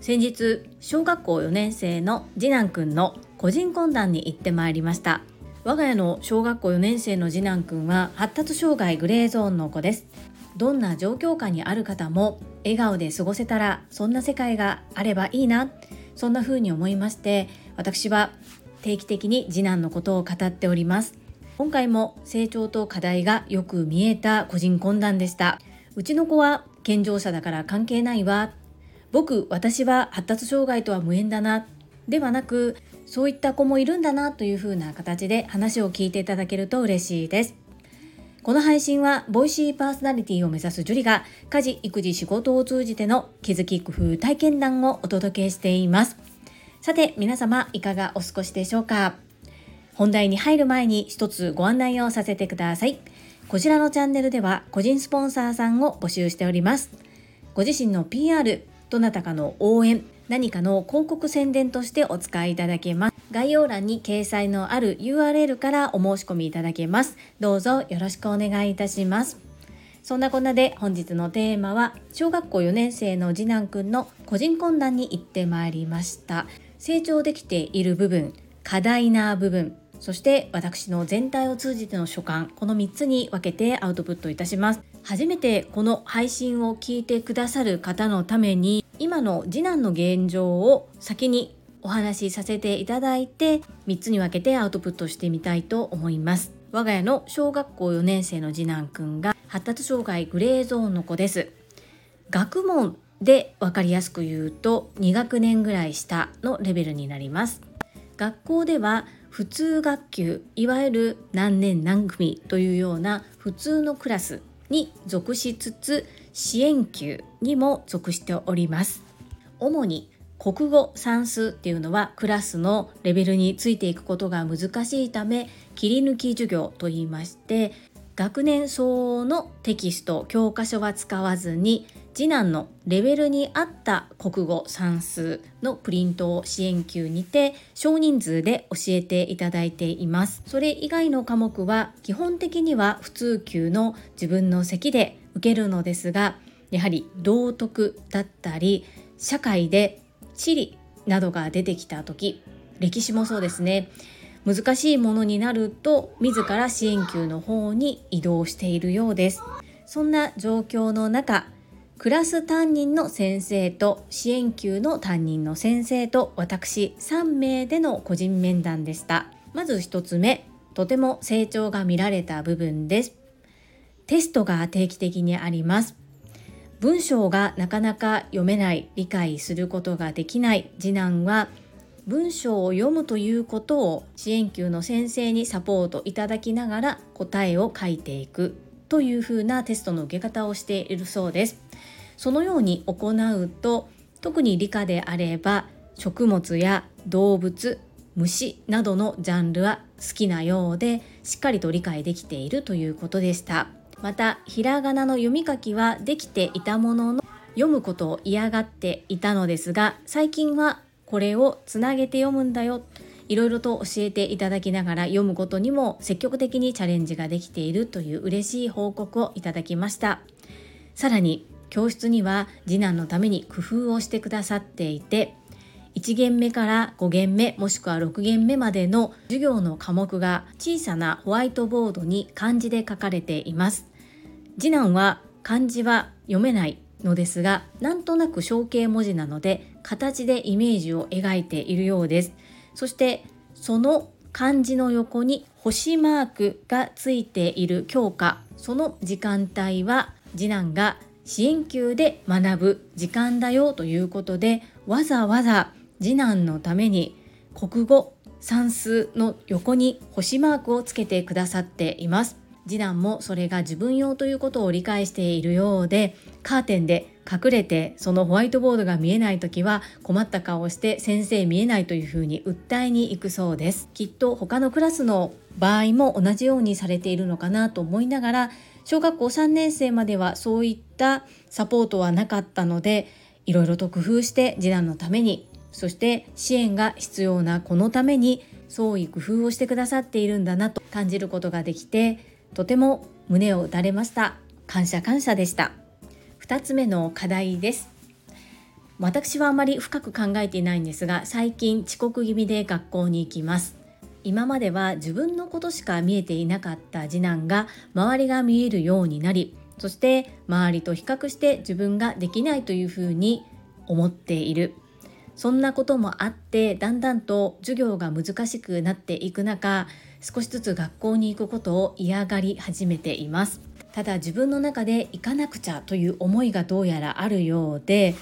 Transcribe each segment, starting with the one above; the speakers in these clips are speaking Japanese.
先日小学校4年生の次男くんの個人懇談に行ってまいりました。我が家の小学校4年生の次男くんは発達障害グレーゾーンの子です。どんな状況下にある方も笑顔で過ごせたらそんな世界があればいいな。そんな風に思いまして私は定期的に次男のことを語っております。今回も成長と課題がよく見えた個人懇談でした。うちの子は健常者だから関係ないわ。僕私は発達障害とは無縁だな。ではなくそういった子もいるんだな。というふうな形で話を聞いていただけると嬉しいです。この配信はボイシーパーソナリティを目指すジュリが家事育児仕事を通じての気づき工夫体験談をお届けしています。さて皆様いかがお過ごしでしょうか？本題に入る前に一つご案内をさせてください。こちらのチャンネルでは個人スポンサーさんを募集しております。ご自身の PR どなたかの応援何かの広告宣伝としてお使いいただけます。概要欄に掲載のある URL からお申し込みいただけます。どうぞよろしくお願いいたします。そんなこんなで本日のテーマは小学校4年生の次男くんの個人懇談に行ってまいりました。成長できている部分課題な部分そして私の全体を通じての所感この3つに分けてアウトプットいたします。初めてこの配信を聞いてくださる方のために今の次男の現状を先にお話しさせていただいて3つに分けてアウトプットしてみたいと思います。我が家の小学校4年生の次男くんが発達障害グレーゾーンの子です。学問で分かりやすく言うと2学年ぐらい下のレベルになります。学校では普通学級いわゆる何年何組というような普通のクラスに属しつつ支援級にも属しております。主に国語算数っていうのはクラスのレベルについていくことが難しいため切り抜き授業といいまして学年相応のテキスト教科書は使わずに次男のレベルに合った国語算数のプリントを支援級にて少人数で教えていただいています。それ以外の科目は基本的には普通級の自分の席で受けるのですがやはり道徳だったり社会で地理などが出てきた時歴史もそうですね。難しいものになると自ら支援級の方に移動しているようです。そんな状況の中クラス担任の先生と支援級の担任の先生と私3名での個人面談でした。まず1つ目とても成長が見られた部分です。テストが定期的にあります。文章がなかなか読めない理解することができない次男は文章を読むということを支援級の先生にサポートいただきながら答えを書いていくというふうなテストの受け方をしているそうです。そのように行うと特に理科であれば食物や動物虫などのジャンルは好きなようでしっかりと理解できているということでした。またひらがなの読み書きはできていたものの読むことを嫌がっていたのですが最近はこれをつなげて読むんだよ。いろいろと教えていただきながら読むことにも積極的にチャレンジができているという嬉しい報告をいただきました。さらに教室には次男のために工夫をしてくださっていて1限目から5限目もしくは6限目までの授業の科目が小さなホワイトボードに漢字で書かれています。次男は漢字は読めないのですがなんとなく象形文字なので形でイメージを描いているようです。そしてその漢字の横に星マークがついている教科。その時間帯は次男が支援級で学ぶ時間だよということでわざわざ次男のために国語算数の横に星マークをつけてくださっています。次男もそれが自分用ということを理解しているようでカーテンで隠れてそのホワイトボードが見えない時は困った顔をして先生見えないというふうに訴えに行くそうです。きっと他のクラスの場合も同じようにされているのかなと思いながら小学校3年生まではそういったサポートはなかったのでいろいろと工夫して次男のためにそして支援が必要な子のために創意工夫をしてくださっているんだなと感じることができてとても胸を打たれました。感謝感謝でした。2つ目の課題です。私はあまり深く考えていないんですが最近遅刻気味で学校に行きます。今までは自分のことしか見えていなかった次男が周りが見えるようになりそして周りと比較して自分ができないというふうに思っている。そんなこともあってだんだんと授業が難しくなっていく中少しずつ学校に行くことを嫌がり始めています。ただ自分の中で行かなくちゃという思いがどうやらあるようで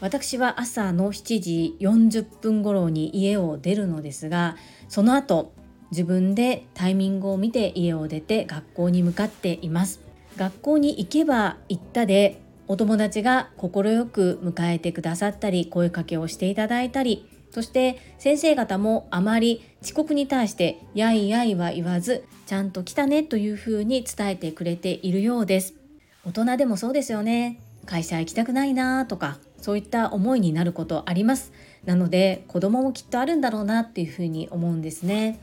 私は朝の7時40分頃に家を出るのですがその後自分でタイミングを見て家を出て学校に向かっています。学校に行けば行ったでお友達が快く迎えてくださったり声かけをしていただいたりそして先生方もあまり遅刻に対してやいやいは言わずちゃんと来たねというふうに伝えてくれているようです。大人でもそうですよね。会社行きたくないなとかそういった思いになることあります。なので子供もきっとあるんだろうなっていうふうに思うんですね。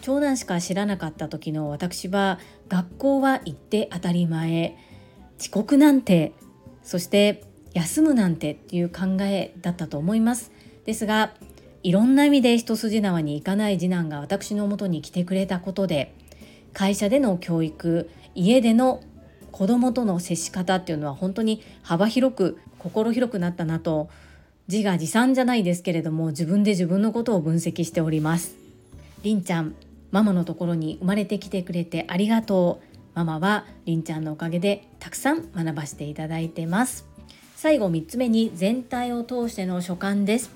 長男しか知らなかった時の私は学校は行って当たり前。遅刻なんてそして休むなんてっていう考えだったと思います。ですがいろんな意味で一筋縄にいかない次男が私のもとに来てくれたことで会社での教育家での子供との接し方っていうのは本当に幅広く心広くなったなと自画自賛じゃないですけれども自分で自分のことを分析しております。りんちゃんママのところに生まれてきてくれてありがとう。ママはりんちゃんのおかげでたくさん学ばせていただいてます。最後3つ目に全体を通しての所感です。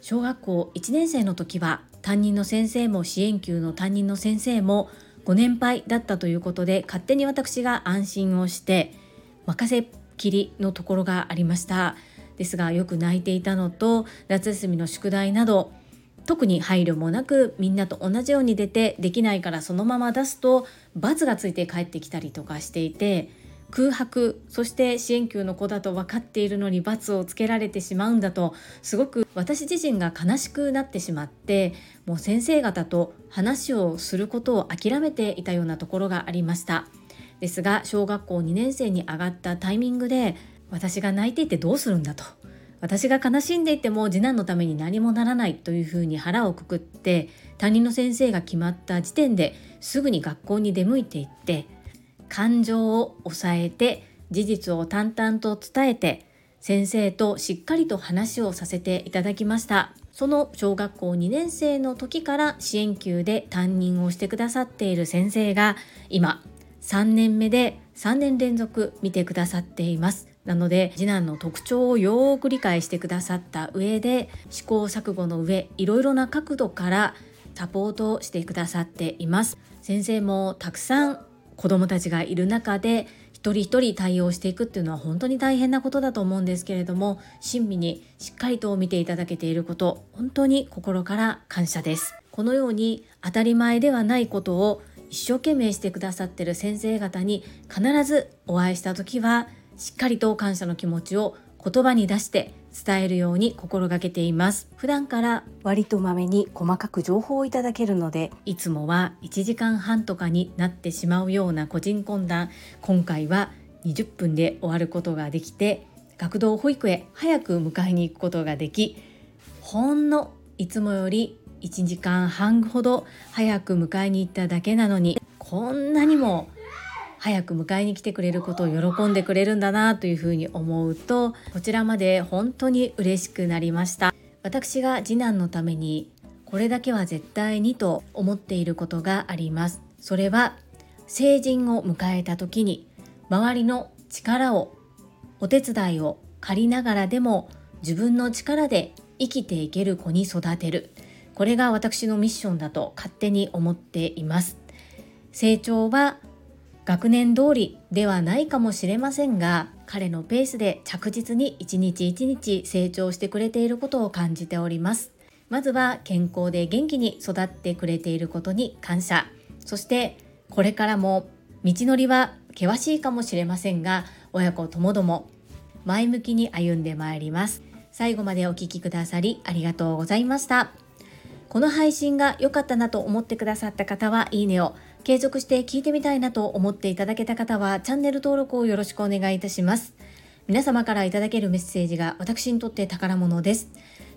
小学校1年生の時は担任の先生も支援級の担任の先生もご年配だったということで勝手に私が安心をして任せっきりのところがありました。ですがよく泣いていたのと夏休みの宿題など特に配慮もなくみんなと同じように出てできないからそのまま出すと罰がついて帰ってきたりとかしていて空白そして支援級の子だと分かっているのに罰をつけられてしまうんだとすごく私自身が悲しくなってしまってもう先生方と話をすることを諦めていたようなところがありました。ですが小学校2年生に上がったタイミングで私が泣いていてどうするんだと。私が悲しんでいても次男のために何もならないというふうに腹をくくって担任の先生が決まった時点ですぐに学校に出向いていって感情を抑えて事実を淡々と伝えて先生としっかりと話をさせていただきました。その小学校2年生の時から支援級で担任をしてくださっている先生が今3年目で3年連続見てくださっています。なので次男の特徴をよーく理解してくださった上で試行錯誤の上いろいろな角度からサポートをしてくださっています。先生もたくさん子どもたちがいる中で一人一人対応していくっていうのは本当に大変なことだと思うんですけれども親身にしっかりと見ていただけていること本当に心から感謝です。このように当たり前ではないことを一生懸命してくださってる先生方に必ずお会いした時はしっかりと感謝の気持ちを言葉に出して伝えるように心がけています。普段から割とまめに細かく情報をいただけるのでいつもは1時間半とかになってしまうような個人懇談。今回は20分で終わることができて学童保育へ早く迎えに行くことができほんのいつもより1時間半ほど早く迎えに行っただけなのにこんなにも早く迎えに来てくれることを喜んでくれるんだなというふうに思うとこちらまで本当に嬉しくなりました。私が次男のためにこれだけは絶対にと思っていることがあります。それは成人を迎えた時に周りの力をお手伝いを借りながらでも自分の力で生きていける子に育てる。これが私のミッションだと勝手に思っています。成長は学年通りではないかもしれませんが彼のペースで着実に一日一日成長してくれていることを感じております。まずは健康で元気に育ってくれていることに感謝。そしてこれからも道のりは険しいかもしれませんが親子ともども前向きに歩んでまいります。最後までお聴きくださりありがとうございました。この配信が良かったなと思ってくださった方はいいねを継続して聞いてみたいなと思っていただけた方はチャンネル登録をよろしくお願いいたします。皆様からいただけるメッセージが私にとって宝物です。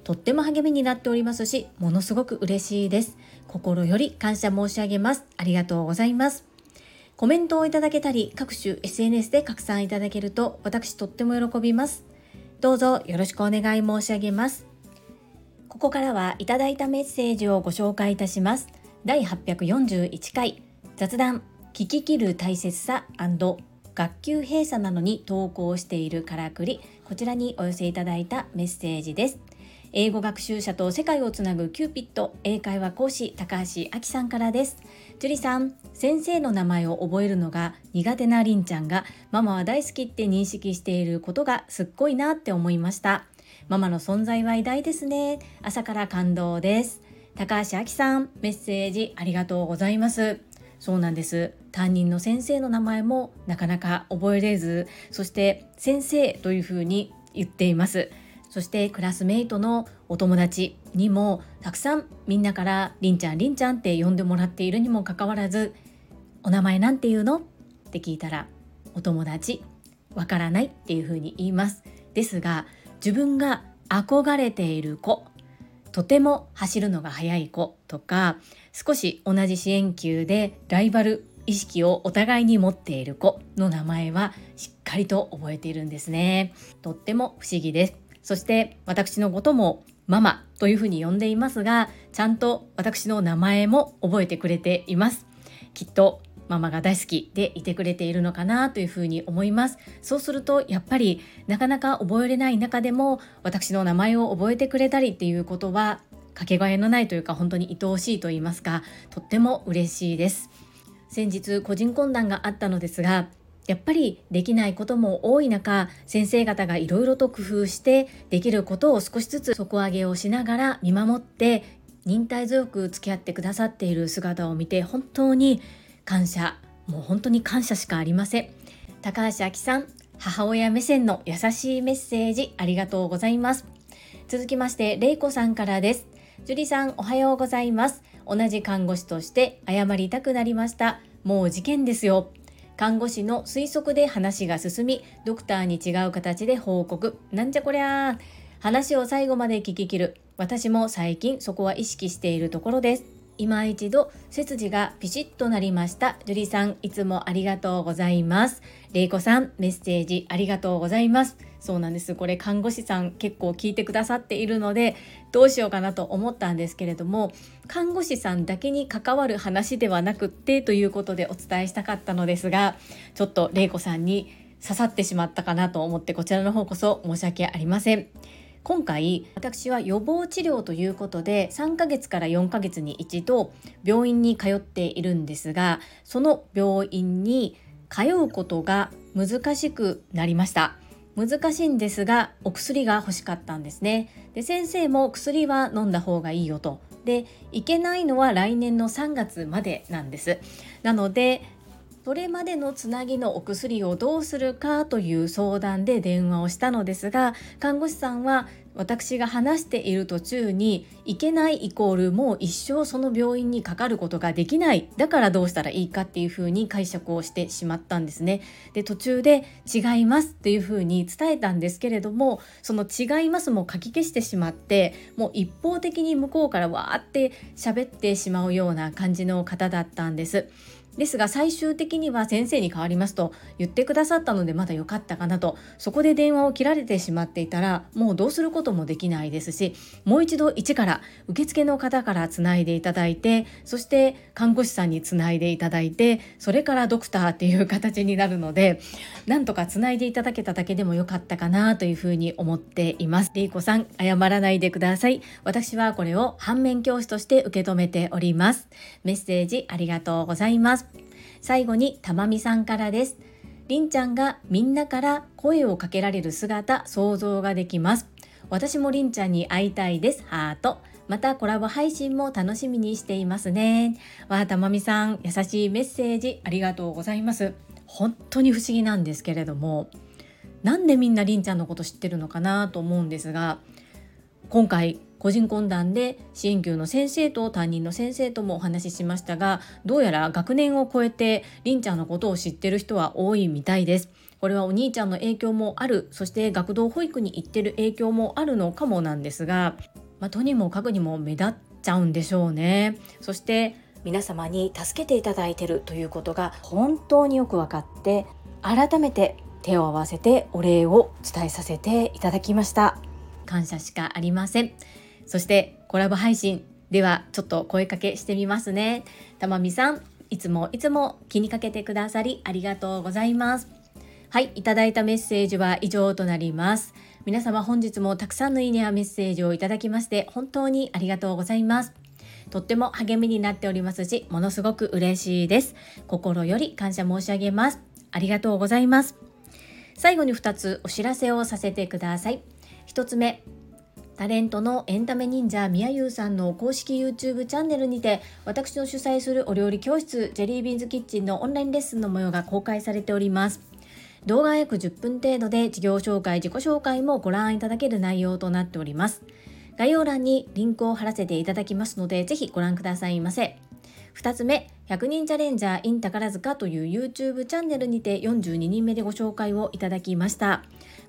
とっても励みになっておりますしものすごく嬉しいです。心より感謝申し上げます。ありがとうございます。コメントをいただけたり各種 SNS で拡散いただけると私とっても喜びます。どうぞよろしくお願い申し上げます。ここからはいただいたメッセージをご紹介いたします。第841回。雑談聞き切る大切さ学級閉鎖なのに投稿しているからくりこちらにお寄せいただいたメッセージです。英語学習者と世界をつなぐキューピット英会話講師高橋明さんからです。樹里さん先生の名前を覚えるのが苦手なりんちゃんがママは大好きって認識していることがすっごいなって思いました。ママの存在は偉大ですね。朝から感動です。高橋明さんメッセージありがとうございます。そうなんです。担任の先生の名前もなかなか覚えれずそして先生というふうに言っています。そしてクラスメイトのお友達にもたくさんみんなからりんちゃんりんちゃんって呼んでもらっているにもかかわらずお名前なんて言うの？って聞いたらお友達わからないっていうふうに言います。ですが自分が憧れている子とても走るのが速い子とか少し同じ支援級でライバル意識をお互いに持っている子の名前はしっかりと覚えているんですね。とっても不思議です。そして私のこともママというふうに呼んでいますがちゃんと私の名前も覚えてくれています。きっとママが大好きでいてくれているのかなというふうに思います。そうするとやっぱりなかなか覚えれない中でも私の名前を覚えてくれたりっていうことはかけがえのないというか本当に愛おしいと言いますかとっても嬉しいです。先日個人懇談があったのですがやっぱりできないことも多い中先生方がいろいろと工夫してできることを少しずつ底上げをしながら見守って忍耐強く付き合ってくださっている姿を見て本当に感謝。もう本当に感謝しかありません。高橋明さん母親目線の優しいメッセージありがとうございます。続きましてれいこさんからです。樹里さんおはようございます。同じ看護師として謝りたくなりました。もう事件ですよ。看護師の推測で話が進みドクターに違う形で報告。なんじゃこりゃ話を最後まで聞ききる。私も最近そこは意識しているところです。今一度背筋がピシッとなりました。樹里さんいつもありがとうございます。れいこさんメッセージありがとうございます。そうなんです。これ看護師さん結構聞いてくださっているのでどうしようかなと思ったんですけれども看護師さんだけに関わる話ではなくってということでお伝えしたかったのですがちょっとれいこさんに刺さってしまったかなと思ってこちらの方こそ申し訳ありません。今回私は予防治療ということで3ヶ月から4ヶ月に一度病院に通っているんですがその病院に通うことが難しくなりました。難しいんですがお薬が欲しかったんですね。で先生も薬は飲んだ方がいいよと。でいけないのは来年の3月までなんですなのでそれまでのつなぎのお薬をどうするかという相談で電話をしたのですが看護師さんは私が話している途中に行けないイコールもう一生その病院にかかることができないだからどうしたらいいかっていうふうに解釈をしてしまったんですね。で途中で違いますっていうふうに伝えたんですけれどもその違いますも書き消してしまってもう一方的に向こうからわーって喋ってしまうような感じの方だったんです。ですが最終的には先生に代わりますと言ってくださったのでまだ良かったかなとそこで電話を切られてしまっていたらもうどうすることもできないですしもう一度一から受付の方からつないでいただいてそして看護師さんにつないでいただいてそれからドクターっていう形になるのでなんとかつないでいただけただけでも良かったかなというふうに思っています。リーコさん謝らないでください。私はこれを反面教師として受け止めております。メッセージありがとうございます。最後にたまみさんからです。りんちゃんがみんなから声をかけられる姿想像ができます。私もりんちゃんに会いたいです。ハート。またコラボ配信も楽しみにしていますね。わあ、たまみさん、優しいメッセージありがとうございます。本当に不思議なんですけれども、なんでみんなりんちゃんのこと知ってるのかなと思うんですが、今回個人懇談で支援級の先生と担任の先生ともお話ししましたがどうやら学年を超えてりんちゃんのことを知ってる人は多いみたいです。これはお兄ちゃんの影響もある。そして学童保育に行ってる影響もあるのかもなんですが、まあ、とにもかくにも目立っちゃうんでしょうね。そして皆様に助けていただいてるということが本当によく分かって改めて手を合わせてお礼を伝えさせていただきました。感謝しかありません。そしてコラボ配信ではちょっと声かけしてみますね。たまみさんいつもいつも気にかけてくださりありがとうございます。はいいただいたメッセージは以上となります。皆様本日もたくさんのいいねやメッセージをいただきまして本当にありがとうございます。とっても励みになっておりますしものすごく嬉しいです。心より感謝申し上げます。ありがとうございます。最後に2つお知らせをさせてください。1つ目タレントのエンタメ忍者みやゆうさんの公式 YouTube チャンネルにて私の主催するお料理教室ジェリービーンズキッチンのオンラインレッスンの模様が公開されております。動画約10分程度で事業紹介自己紹介もご覧いただける内容となっております。概要欄にリンクを貼らせていただきますのでぜひご覧くださいませ。2つ目100人チャレンジャー in 宝塚という YouTube チャンネルにて42人目でご紹介をいただきました。